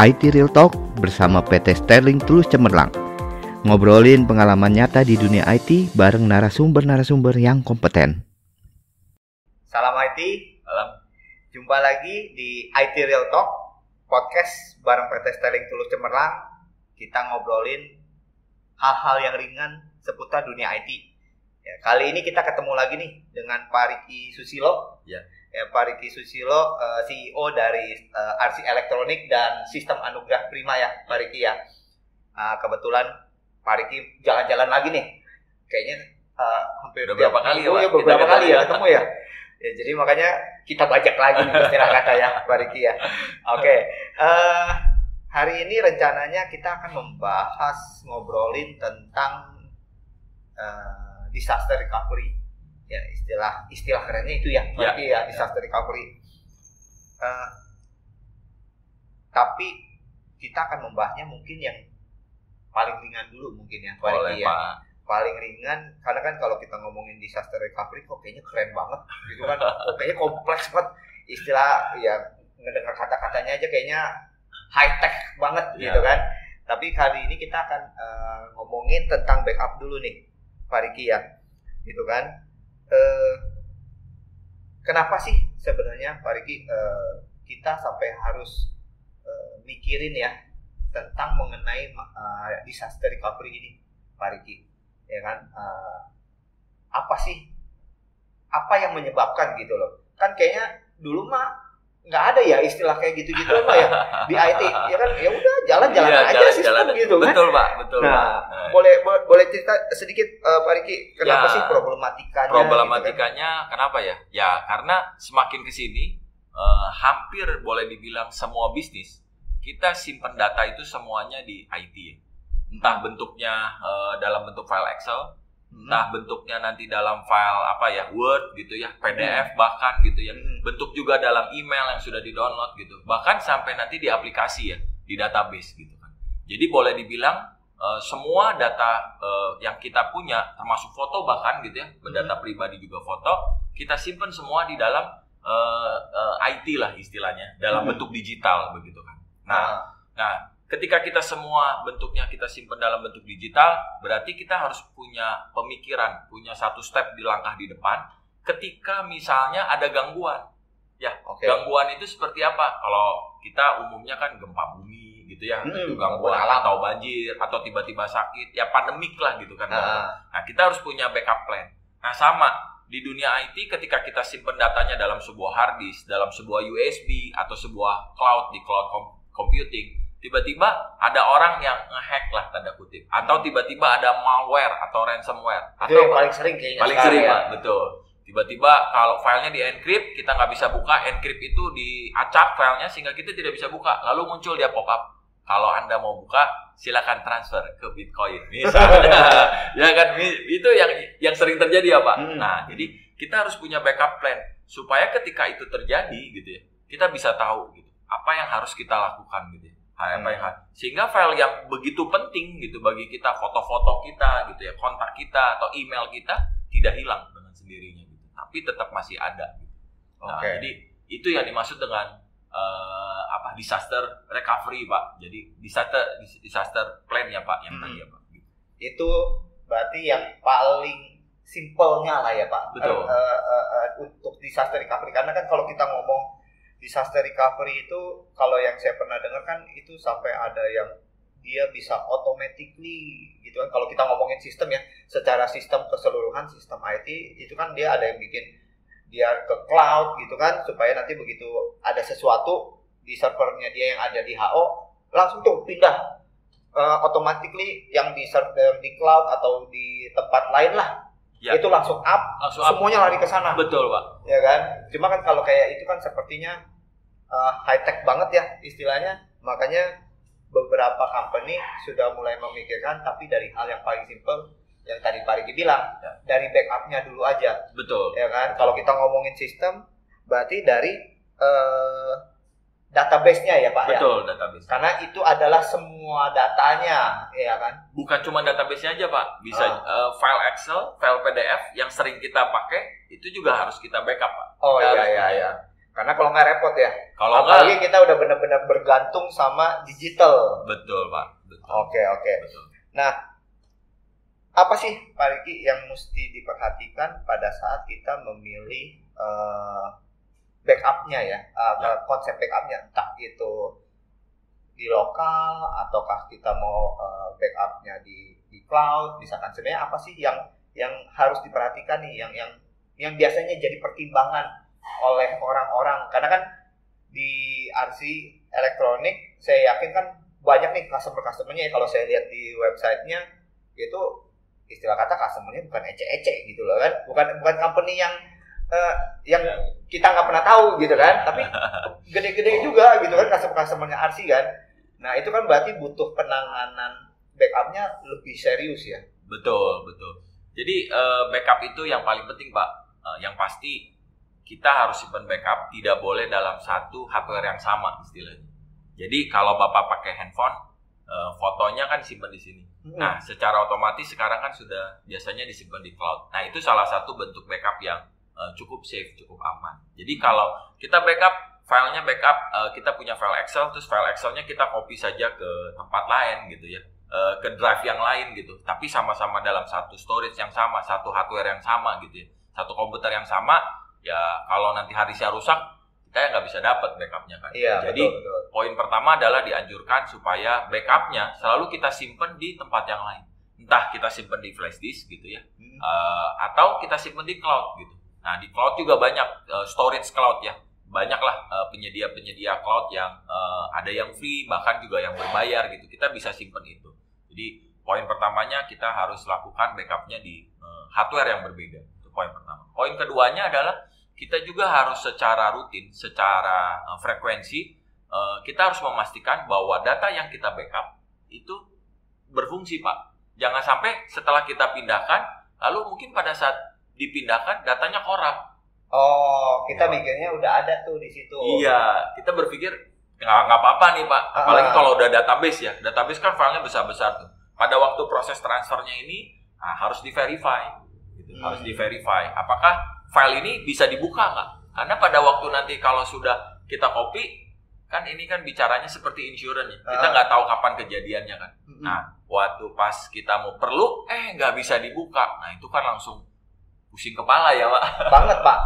IT Real Talk bersama PT Sterling Tulus Cemerlang. Ngobrolin pengalaman nyata di dunia IT bareng narasumber-narasumber yang kompeten. Salam IT. Salam. Jumpa lagi di IT Real Talk podcast bareng PT Sterling Tulus Cemerlang. Kita ngobrolin hal-hal yang ringan seputar dunia IT. Ya, kali ini kita ketemu lagi nih dengan Pak Riki Susilo. Ya ya Pak Riki Susilo uh, eh, CEO dari uh, eh, RC Elektronik dan Sistem Anugerah Prima ya Pak Riki ya. Uh, kebetulan Pak Riki jalan-jalan lagi nih. Kayaknya uh, hampir Udah berapa kali ya, ya beberapa kali ya ketemu ya? Ya jadi makanya kita bajak lagi nih istilah kata ya Pak Riki ya. Oke okay. uh, hari ini rencananya kita akan membahas ngobrolin tentang uh, disaster recovery ya istilah istilah kerennya itu ya. Ya, ya disaster recovery. Uh, tapi kita akan membahasnya mungkin yang paling ringan dulu mungkin ya Boleh, ya. Pak. paling ringan karena kan kalau kita ngomongin disaster recovery kok kayaknya keren banget gitu kan. Kok kayaknya kompleks banget. Istilah ya ngedengar kata-katanya aja kayaknya high tech banget ya. gitu kan. Tapi kali ini kita akan uh, ngomongin tentang backup dulu nih Pak Riki ya gitu kan eh, kenapa sih sebenarnya Pak Riki eh, kita sampai harus eh, mikirin ya tentang mengenai uh, disaster recovery ini Pak Riki? Ya kan? Uh, apa sih? Apa yang menyebabkan gitu loh? Kan kayaknya dulu mah nggak ada ya istilah kayak gitu-gitu apa ya? Di IT ya kan? Ya udah jalan-jalan iya, aja jalan, sistem jalan. gitu kan. Betul pak. Betul nah pak. boleh boleh cerita sedikit uh, Pak Riki kenapa ya, sih problematikanya problematikanya gitu kan? kenapa ya? Ya karena semakin ke sini uh, hampir boleh dibilang semua bisnis kita simpan data itu semuanya di IT ya. Entah bentuknya uh, dalam bentuk file Excel Hmm. Nah bentuknya nanti dalam file apa ya Word gitu ya, PDF hmm. bahkan gitu ya, hmm. bentuk juga dalam email yang sudah di download gitu, bahkan sampai nanti di aplikasi ya, di database gitu kan. Jadi boleh dibilang uh, semua data uh, yang kita punya, termasuk foto bahkan gitu ya, data hmm. pribadi juga foto, kita simpan semua di dalam uh, uh, IT lah istilahnya, dalam hmm. bentuk digital begitu kan. Nah, ah. nah ketika kita semua bentuknya kita simpan dalam bentuk digital, berarti kita harus punya pemikiran, punya satu step di langkah di depan. Ketika misalnya ada gangguan, ya okay. gangguan itu seperti apa? Kalau kita umumnya kan gempa bumi gitu ya, hmm, itu gangguan alam atau banjir atau tiba-tiba sakit, ya pandemik lah gitu kan. Nah. nah kita harus punya backup plan. Nah sama di dunia IT ketika kita simpan datanya dalam sebuah hard disk, dalam sebuah USB atau sebuah cloud di cloud computing, tiba-tiba ada orang yang ngehack lah tanda kutip. Atau tiba-tiba ada malware atau ransomware. Itu atau paling sering kayaknya paling sering ya. betul. Tiba-tiba kalau filenya di encrypt kita nggak bisa buka encrypt itu diacak filenya sehingga kita tidak bisa buka. Lalu muncul dia pop up kalau anda mau buka silakan transfer ke bitcoin. Misalnya. Ya kan? Itu yang yang sering terjadi ya pak. Hmm. nah jadi kita harus punya backup plan supaya ketika itu terjadi gitu ya kita bisa tahu gitu apa yang harus kita lakukan gitu ya Hmm. Sehingga file yang begitu penting gitu bagi kita, foto-foto kita gitu ya, kontak kita atau email kita tidak hilang dengan sendirinya gitu. Tapi tetap masih ada gitu. Nah, okay. jadi itu yang dimaksud dengan uh, apa disaster recovery, Pak. Jadi disaster disaster plan ya, Pak, yang hmm. tadi ya, Pak. Gitu. Itu berarti yang paling simpelnya lah ya, Pak. Betul. Uh, uh, uh, untuk disaster recovery karena kan kalau kita ngomong disaster recovery itu kalau yang saya pernah dengar kan itu sampai ada yang dia bisa automatically gitu kan. Kalau kita ngomongin sistem ya secara sistem keseluruhan sistem IT itu kan dia ada yang bikin dia ke cloud gitu kan supaya nanti begitu ada sesuatu di servernya dia yang ada di HO langsung tuh pindah uh, automatically yang di server di cloud atau di tempat lain lah ya. itu langsung up, langsung semuanya up. lari ke sana. Betul, Pak. Ya kan? Cuma kan kalau kayak itu kan sepertinya uh, high tech banget ya istilahnya. Makanya beberapa company sudah mulai memikirkan tapi dari hal yang paling simple yang tadi Pak Riki bilang ya. dari backupnya dulu aja. Betul. Ya kan? Kalau kita ngomongin sistem berarti dari uh, database-nya ya Pak ya? Betul, ya? database. Karena itu adalah semua datanya, ya kan? Bukan cuma database-nya aja Pak, bisa uh. Uh, file Excel, file PDF yang sering kita pakai itu juga harus kita backup Pak. Oh iya iya iya. Karena kalau nggak repot ya. Kalau Apalagi nggak, kita udah benar-benar bergantung sama digital. betul pak. Betul. Oke oke. betul. Apa sih Pak Riki yang mesti diperhatikan pada saat kita memilih eh, backupnya ya, eh, Ya. konsep backupnya entah itu di lokal ataukah kita mau eh, backupnya di di cloud, misalkan. Sebenarnya apa sih yang yang harus diperhatikan nih, yang yang yang biasanya jadi pertimbangan oleh orang-orang? Karena kan di RC elektronik saya yakin kan banyak nih customer-customernya ya. Kalau saya lihat di websitenya itu istilah kata customernya bukan ece-ece gitu loh kan. Bukan bukan company yang eh, yang Ya. kita nggak pernah tahu gitu kan tapi gede-gede juga gitu kan customer-customernya RC kan nah itu kan berarti butuh penanganan backupnya lebih serius ya Betul, betul. Jadi eh, backup itu yang paling penting, Pak. Eh, yang pasti kita harus simpan backup tidak boleh dalam satu hardware yang sama istilahnya. Jadi kalau Bapak pakai handphone, fotonya kan simpan di sini. Nah, secara otomatis sekarang kan sudah biasanya disimpan di cloud. Nah, itu salah satu bentuk backup yang eh, cukup safe, cukup aman. Jadi kalau kita backup filenya backup, eh, kita punya file Excel, terus file Excelnya kita copy saja ke tempat lain gitu ya, Eh, ke drive yang lain gitu. Tapi sama-sama dalam satu storage yang sama, satu hardware yang sama gitu ya, satu komputer yang sama. Ya kalau nanti harddisknya rusak, kita nggak bisa dapat backupnya kan. iya Jadi betul betul poin pertama adalah dianjurkan supaya backupnya selalu kita simpan di tempat yang lain. Entah kita simpan di flash disk gitu ya, Hmm. atau kita simpan di cloud gitu. Nah di cloud juga banyak eh, storage cloud ya, banyaklah eh, penyedia-penyedia cloud yang eh, ada yang free bahkan juga yang berbayar gitu. Kita bisa simpan itu. Jadi poin pertamanya kita harus lakukan backupnya di eh, hardware yang berbeda. Itu poin pertama. Poin keduanya adalah kita juga harus secara rutin, secara eh, frekuensi eh, kita harus memastikan bahwa data yang kita backup itu berfungsi, Pak. Jangan sampai setelah kita pindahkan, lalu mungkin pada saat dipindahkan datanya korup. oh kita Ya. mikirnya udah ada tuh di situ Iya, kita berpikir nggak apa-apa nih, Pak. Apalagi Ah. kalau udah database ya. Database kan filenya besar-besar tuh. Pada waktu proses transfernya ini nah, harus di-verify. Gitu. Hmm. Harus di-verify. Apakah file ini bisa dibuka nggak? Karena pada waktu nanti kalau sudah kita copy, kan ini kan bicaranya seperti insurance ya. Kita Ah. nggak tahu kapan kejadiannya kan. Mm-mm. Nah, waktu pas kita mau perlu, eh nggak bisa dibuka. Nah, itu kan langsung pusing kepala ya, Pak. banget pak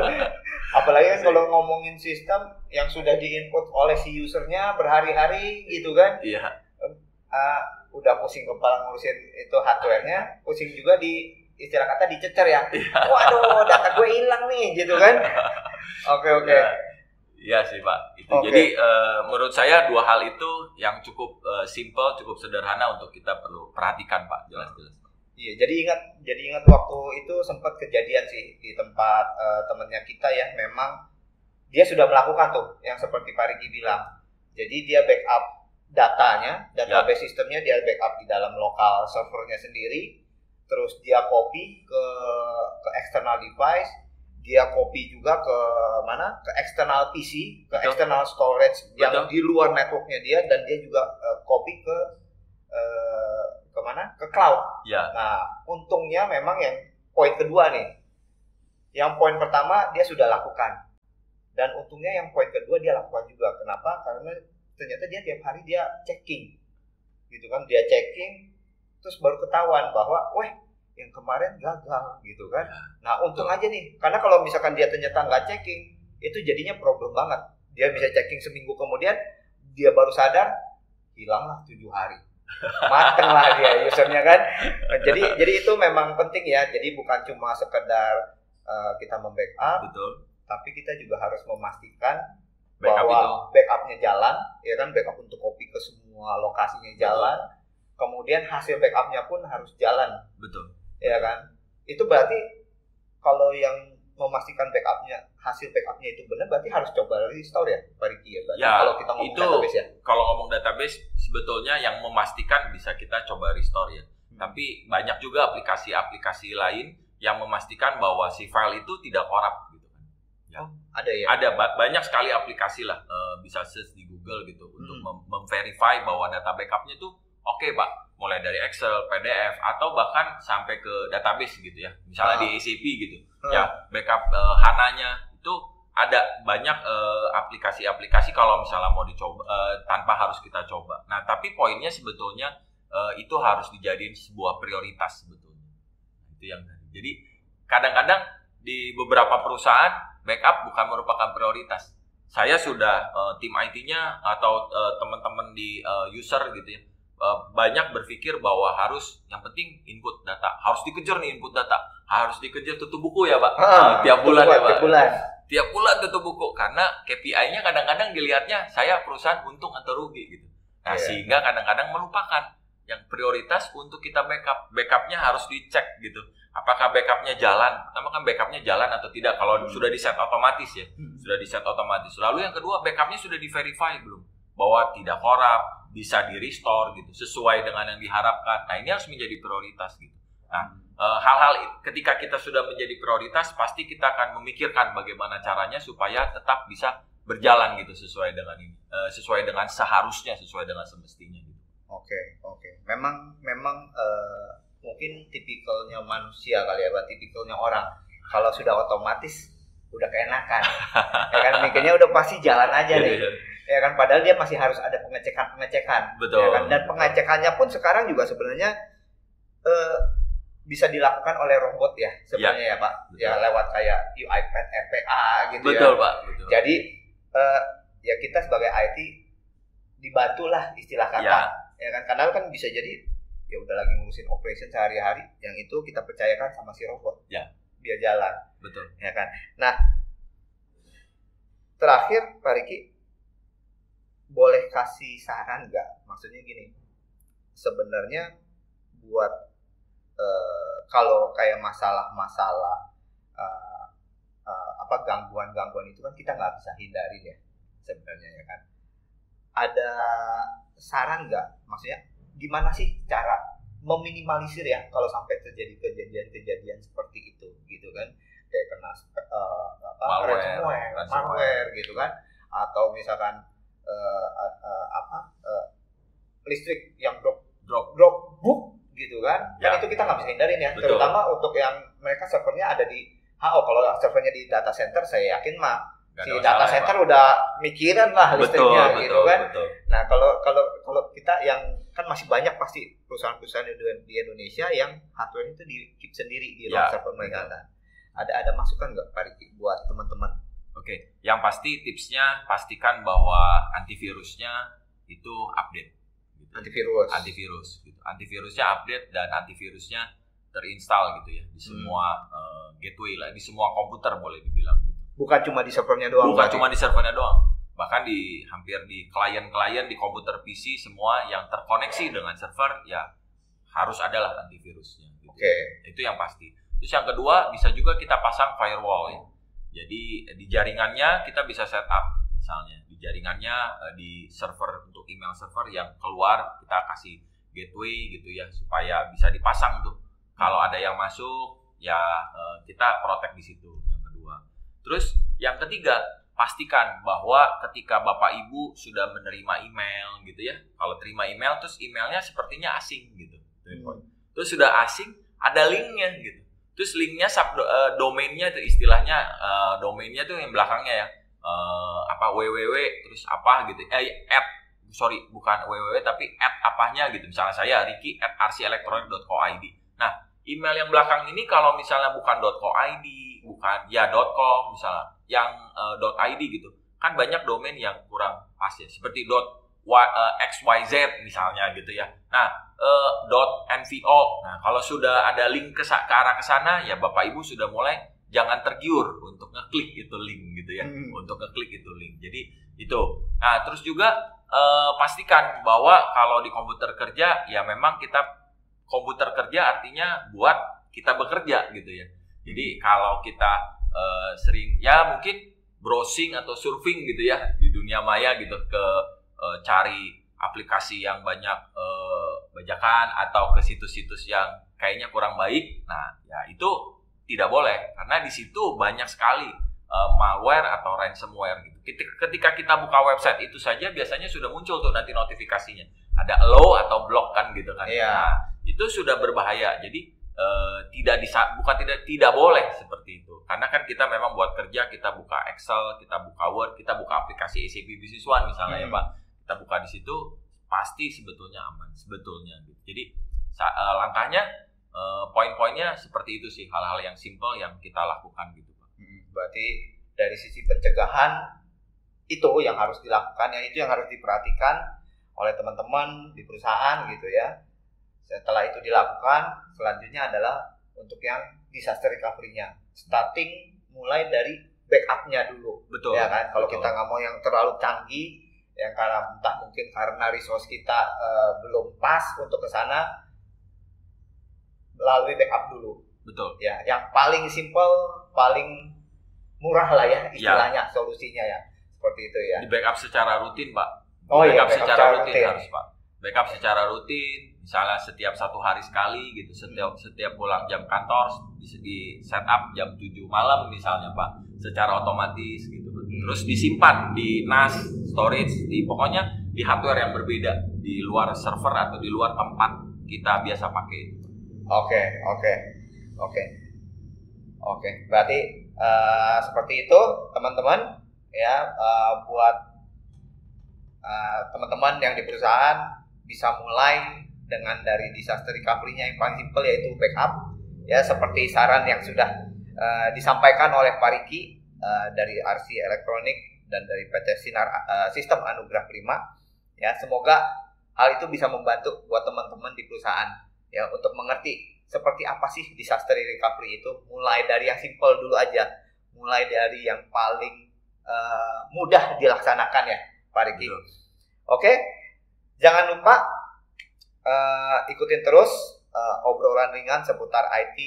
apalagi kan kalau ngomongin sistem yang sudah diinput oleh si usernya berhari-hari gitu kan Iya. Ah, udah pusing kepala ngurusin itu hardware-nya pusing juga di istilah kata dicecer ya waduh data gue hilang nih gitu kan oke oke Ya, Iya sih Pak. Itu. Oke. Jadi eh, menurut saya dua hal itu yang cukup eh, simple, cukup sederhana untuk kita perlu perhatikan Pak. Jelas-jelas. Iya, jadi ingat jadi ingat waktu itu sempat kejadian sih di tempat eh, temennya kita ya, memang dia sudah melakukan tuh yang seperti Pak Riki bilang. Jadi dia backup datanya, database sistemnya dia backup di dalam lokal servernya sendiri, terus dia copy ke ke external device, dia copy juga ke mana? Ke external PC, ke Betul. external storage yang Betul. di luar networknya dia dan dia juga eh, copy ke eh, ke mana? Ke cloud. Ya, Nah, untungnya memang yang poin kedua nih. Yang poin pertama dia sudah lakukan. Dan untungnya yang poin kedua dia lakukan juga. Kenapa? Karena ternyata dia tiap hari dia checking. Gitu kan, dia checking terus baru ketahuan bahwa weh yang kemarin gagal gitu kan. Nah, untung aja nih. Karena kalau misalkan dia ternyata nggak checking, itu jadinya problem banget. Dia bisa checking seminggu kemudian dia baru sadar hilanglah tujuh hari mateng lah dia usernya kan. Jadi jadi itu memang penting ya. Jadi bukan cuma sekedar uh, kita membackup betul. tapi kita juga harus memastikan Backup bahwa itu. backupnya jalan ya kan? Backup untuk copy ke semua lokasinya jalan. Kemudian hasil backupnya pun harus jalan. Betul. ya kan? Itu berarti kalau yang memastikan backupnya hasil backupnya itu benar berarti harus coba restore ya Pak Riki ya Ya, kalau kita ngomong itu database ya Kalau ngomong database, sebetulnya yang memastikan bisa kita coba restore ya. Hmm. Tapi banyak juga aplikasi-aplikasi lain yang memastikan bahwa si file itu tidak korup gitu kan. ada ya Ada ba- banyak sekali aplikasi lah eh, bisa search di Google gitu untuk Hmm. mem- memverify bahwa data backupnya itu oke pak, mulai dari Excel, PDF atau bahkan sampai ke database gitu ya, misalnya Ah. di ACP gitu. Hmm. Ya backup eh, HANA-nya itu ada banyak eh, aplikasi-aplikasi kalau misalnya mau dicoba eh, tanpa harus kita coba. Nah, tapi poinnya sebetulnya eh, itu harus dijadiin sebuah prioritas sebetulnya. Itu yang jadi kadang-kadang di beberapa perusahaan backup bukan merupakan prioritas. Saya sudah uh, tim IT-nya atau uh, teman-teman di uh, user gitu ya uh, banyak berpikir bahwa harus yang penting input data harus dikejar nih input data harus dikejar tutup buku ya pak Ah, tiap bulan ya pak Tiap bulan. tiap bulan tutup buku karena KPI-nya kadang-kadang dilihatnya saya perusahaan untung atau rugi gitu. Nah, Iya. sehingga kadang-kadang melupakan yang prioritas untuk kita backup. Backupnya harus dicek gitu. Apakah backupnya jalan? Pertama kan backupnya jalan atau tidak. Kalau Hmm. sudah di set otomatis ya, sudah di set otomatis. Lalu yang kedua backupnya sudah di verify belum? Bahwa tidak korup, bisa di restore gitu, sesuai dengan yang diharapkan. Nah ini harus menjadi prioritas gitu. Nah, Eh, hal-hal i- ketika kita sudah menjadi prioritas pasti kita akan memikirkan bagaimana caranya supaya tetap bisa berjalan gitu sesuai dengan ini Eh, sesuai dengan seharusnya sesuai dengan semestinya gitu. Oke, oke. Memang memang eh, mungkin tipikalnya manusia kali ya, tipikalnya orang. Kalau sudah otomatis udah keenakan. ya kan mikirnya udah pasti jalan aja nih. Ya kan padahal dia masih harus ada pengecekan-pengecekan. Betul. Ya kan? Dan pengecekannya pun sekarang juga sebenarnya eh, bisa dilakukan oleh robot ya sebenarnya ya, Pak. Betul. Ya lewat kayak UiPath RPA gitu ya. Betul pak. Betul. Jadi eh, ya kita sebagai IT dibantulah istilah kata. Ya. Ya kan karena kan bisa jadi ya udah lagi ngurusin operation sehari-hari yang itu kita percayakan sama si robot. Ya. Dia jalan, Betul. ya kan. Nah, terakhir Pak Riki boleh kasih saran nggak? Maksudnya gini, sebenarnya buat eh, kalau kayak masalah-masalah eh, eh, apa gangguan-gangguan itu kan kita nggak bisa hindarin ya sebenarnya ya kan. Ada saran nggak? Maksudnya gimana sih cara meminimalisir ya kalau sampai terjadi kejadian-kejadian seperti itu gitu kan? Kayak kena eh, apa, Malware, ransomware. malware gitu kan? Atau misalkan eh, eh, apa eh, listrik yang drop Drop. drop book gitu kan kan Ya. itu kita nggak bisa hindarin ya Betul. terutama untuk yang mereka servernya ada di HO kalau servernya di data center saya yakin mah si data ya, center Pak. udah mikirin lah betul, listriknya betul, gitu kan betul. nah kalau kalau kalau kita yang kan masih banyak pasti perusahaan-perusahaan di Indonesia yang hardware itu di keep sendiri di Ya, server mereka kan ada ada masukan nggak Pak Riki buat teman-teman Oke, yang pasti tipsnya pastikan bahwa antivirusnya itu update. Gitu. antivirus Antivirus, gitu. Antivirusnya update dan antivirusnya terinstall gitu ya di semua eh, gateway lah, di semua komputer boleh dibilang gitu. bukan cuma di servernya doang Bukan cuma di servernya doang, bahkan di hampir di klien-klien di komputer PC semua yang terkoneksi dengan server ya harus adalah antivirusnya. Gitu. oke Itu yang pasti. Terus yang kedua bisa juga kita pasang firewall ya. Jadi di jaringannya kita bisa setup misalnya di jaringannya eh, di server untuk email server yang keluar kita kasih gateway gitu ya supaya bisa dipasang tuh. Kalau ada yang masuk ya eh, kita protect di situ yang kedua. Terus yang ketiga pastikan bahwa ketika bapak ibu sudah menerima email gitu ya. Kalau terima email terus emailnya sepertinya asing gitu. Poin terus sudah asing ada linknya gitu terus linknya sub eh, domainnya tuh istilahnya eh, domainnya tuh yang belakangnya ya. Eh, apa www terus apa gitu. Eh at sorry bukan www tapi at apanya gitu. Misalnya saya Ricky at rcelectronic.co.id nah email yang belakang ini kalau misalnya bukan .co.id bukan ya .com misalnya yang eh, .id gitu. Kan banyak domain yang kurang pas ya. Seperti XYZ misalnya gitu ya. Nah .nvo. Nah, kalau sudah ada link ke, ke arah ke sana, ya Bapak Ibu sudah mulai jangan tergiur untuk ngeklik itu link gitu ya, Hmm. untuk ngeklik itu link. Jadi itu. Nah, terus juga eh, pastikan bahwa kalau di komputer kerja ya memang kita komputer kerja artinya buat kita bekerja gitu ya. Jadi kalau kita eh, sering ya mungkin browsing atau surfing gitu ya di dunia maya gitu ke eh, cari aplikasi yang banyak eh, bajakan atau ke situs-situs yang kayaknya kurang baik. Nah, ya itu tidak boleh karena di situ banyak sekali eh, malware atau ransomware gitu. Ketika, kita buka website itu saja biasanya sudah muncul tuh nanti notifikasinya. Ada allow atau block kan gitu kan. Iya. Nah, itu sudah berbahaya. Jadi eh, tidak bisa bukan tidak tidak boleh seperti itu karena kan kita memang buat kerja kita buka Excel kita buka Word kita buka aplikasi SAP Business One misalnya ya Hmm. Pak kita buka di situ pasti sebetulnya aman sebetulnya gitu. jadi eh, langkahnya eh, poin-poinnya seperti itu sih hal-hal yang simple yang kita lakukan gitu Pak Hmm, Berarti dari sisi pencegahan itu yang harus dilakukan, yang itu yang harus diperhatikan oleh teman-teman di perusahaan gitu ya. Setelah itu dilakukan, selanjutnya adalah untuk yang disaster recovery-nya. Starting mulai dari backup-nya dulu. betul ya kan kalau betul. kita nggak mau yang terlalu canggih yang karena entah mungkin karena resource kita eh, belum pas untuk ke sana melalui backup dulu. Betul. Ya yang paling simple paling murah lah ya istilahnya solusinya ya. Seperti itu ya. Di backup secara rutin pak. Oh iya, backup, backup secara secara rutin, rutin. harus pak. Backup secara rutin misalnya setiap satu hari sekali gitu setiap setiap pulang jam kantor di, di setup jam 7 malam misalnya pak. Secara otomatis gitu. Hmm. terus disimpan di NAS storage di pokoknya di hardware yang berbeda di luar server atau di luar tempat kita biasa pakai Oke, oke, oke, oke. Berarti eh, seperti itu, teman-teman. Ya, eh, buat eh, teman-teman yang di perusahaan bisa mulai dengan dari disaster recovery-nya yang paling simpel yaitu backup. Ya, seperti saran yang sudah eh, disampaikan oleh Pak Riki eh, dari RC Elektronik dan dari PT Sinar eh, Sistem Anugerah Prima. Ya, semoga hal itu bisa membantu buat teman-teman di perusahaan ya untuk mengerti seperti apa sih disaster recovery itu. Mulai dari yang simple dulu aja. Mulai dari yang paling eh, mudah dilaksanakan ya Pak Riki. Oke? Jangan lupa eh, ikutin terus eh, obrolan ringan seputar IT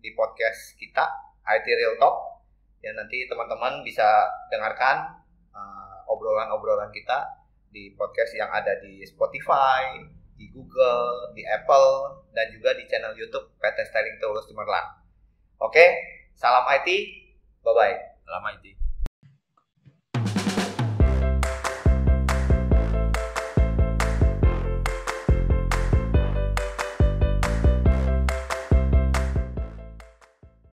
di podcast kita IT Real Talk ya nanti teman-teman bisa dengarkan eh, obrolan-obrolan kita di podcast yang ada di Spotify, di Google, di Apple, dan juga di channel YouTube PT Styling Tools Cemerlang. Oke, salam IT, bye-bye. lama itu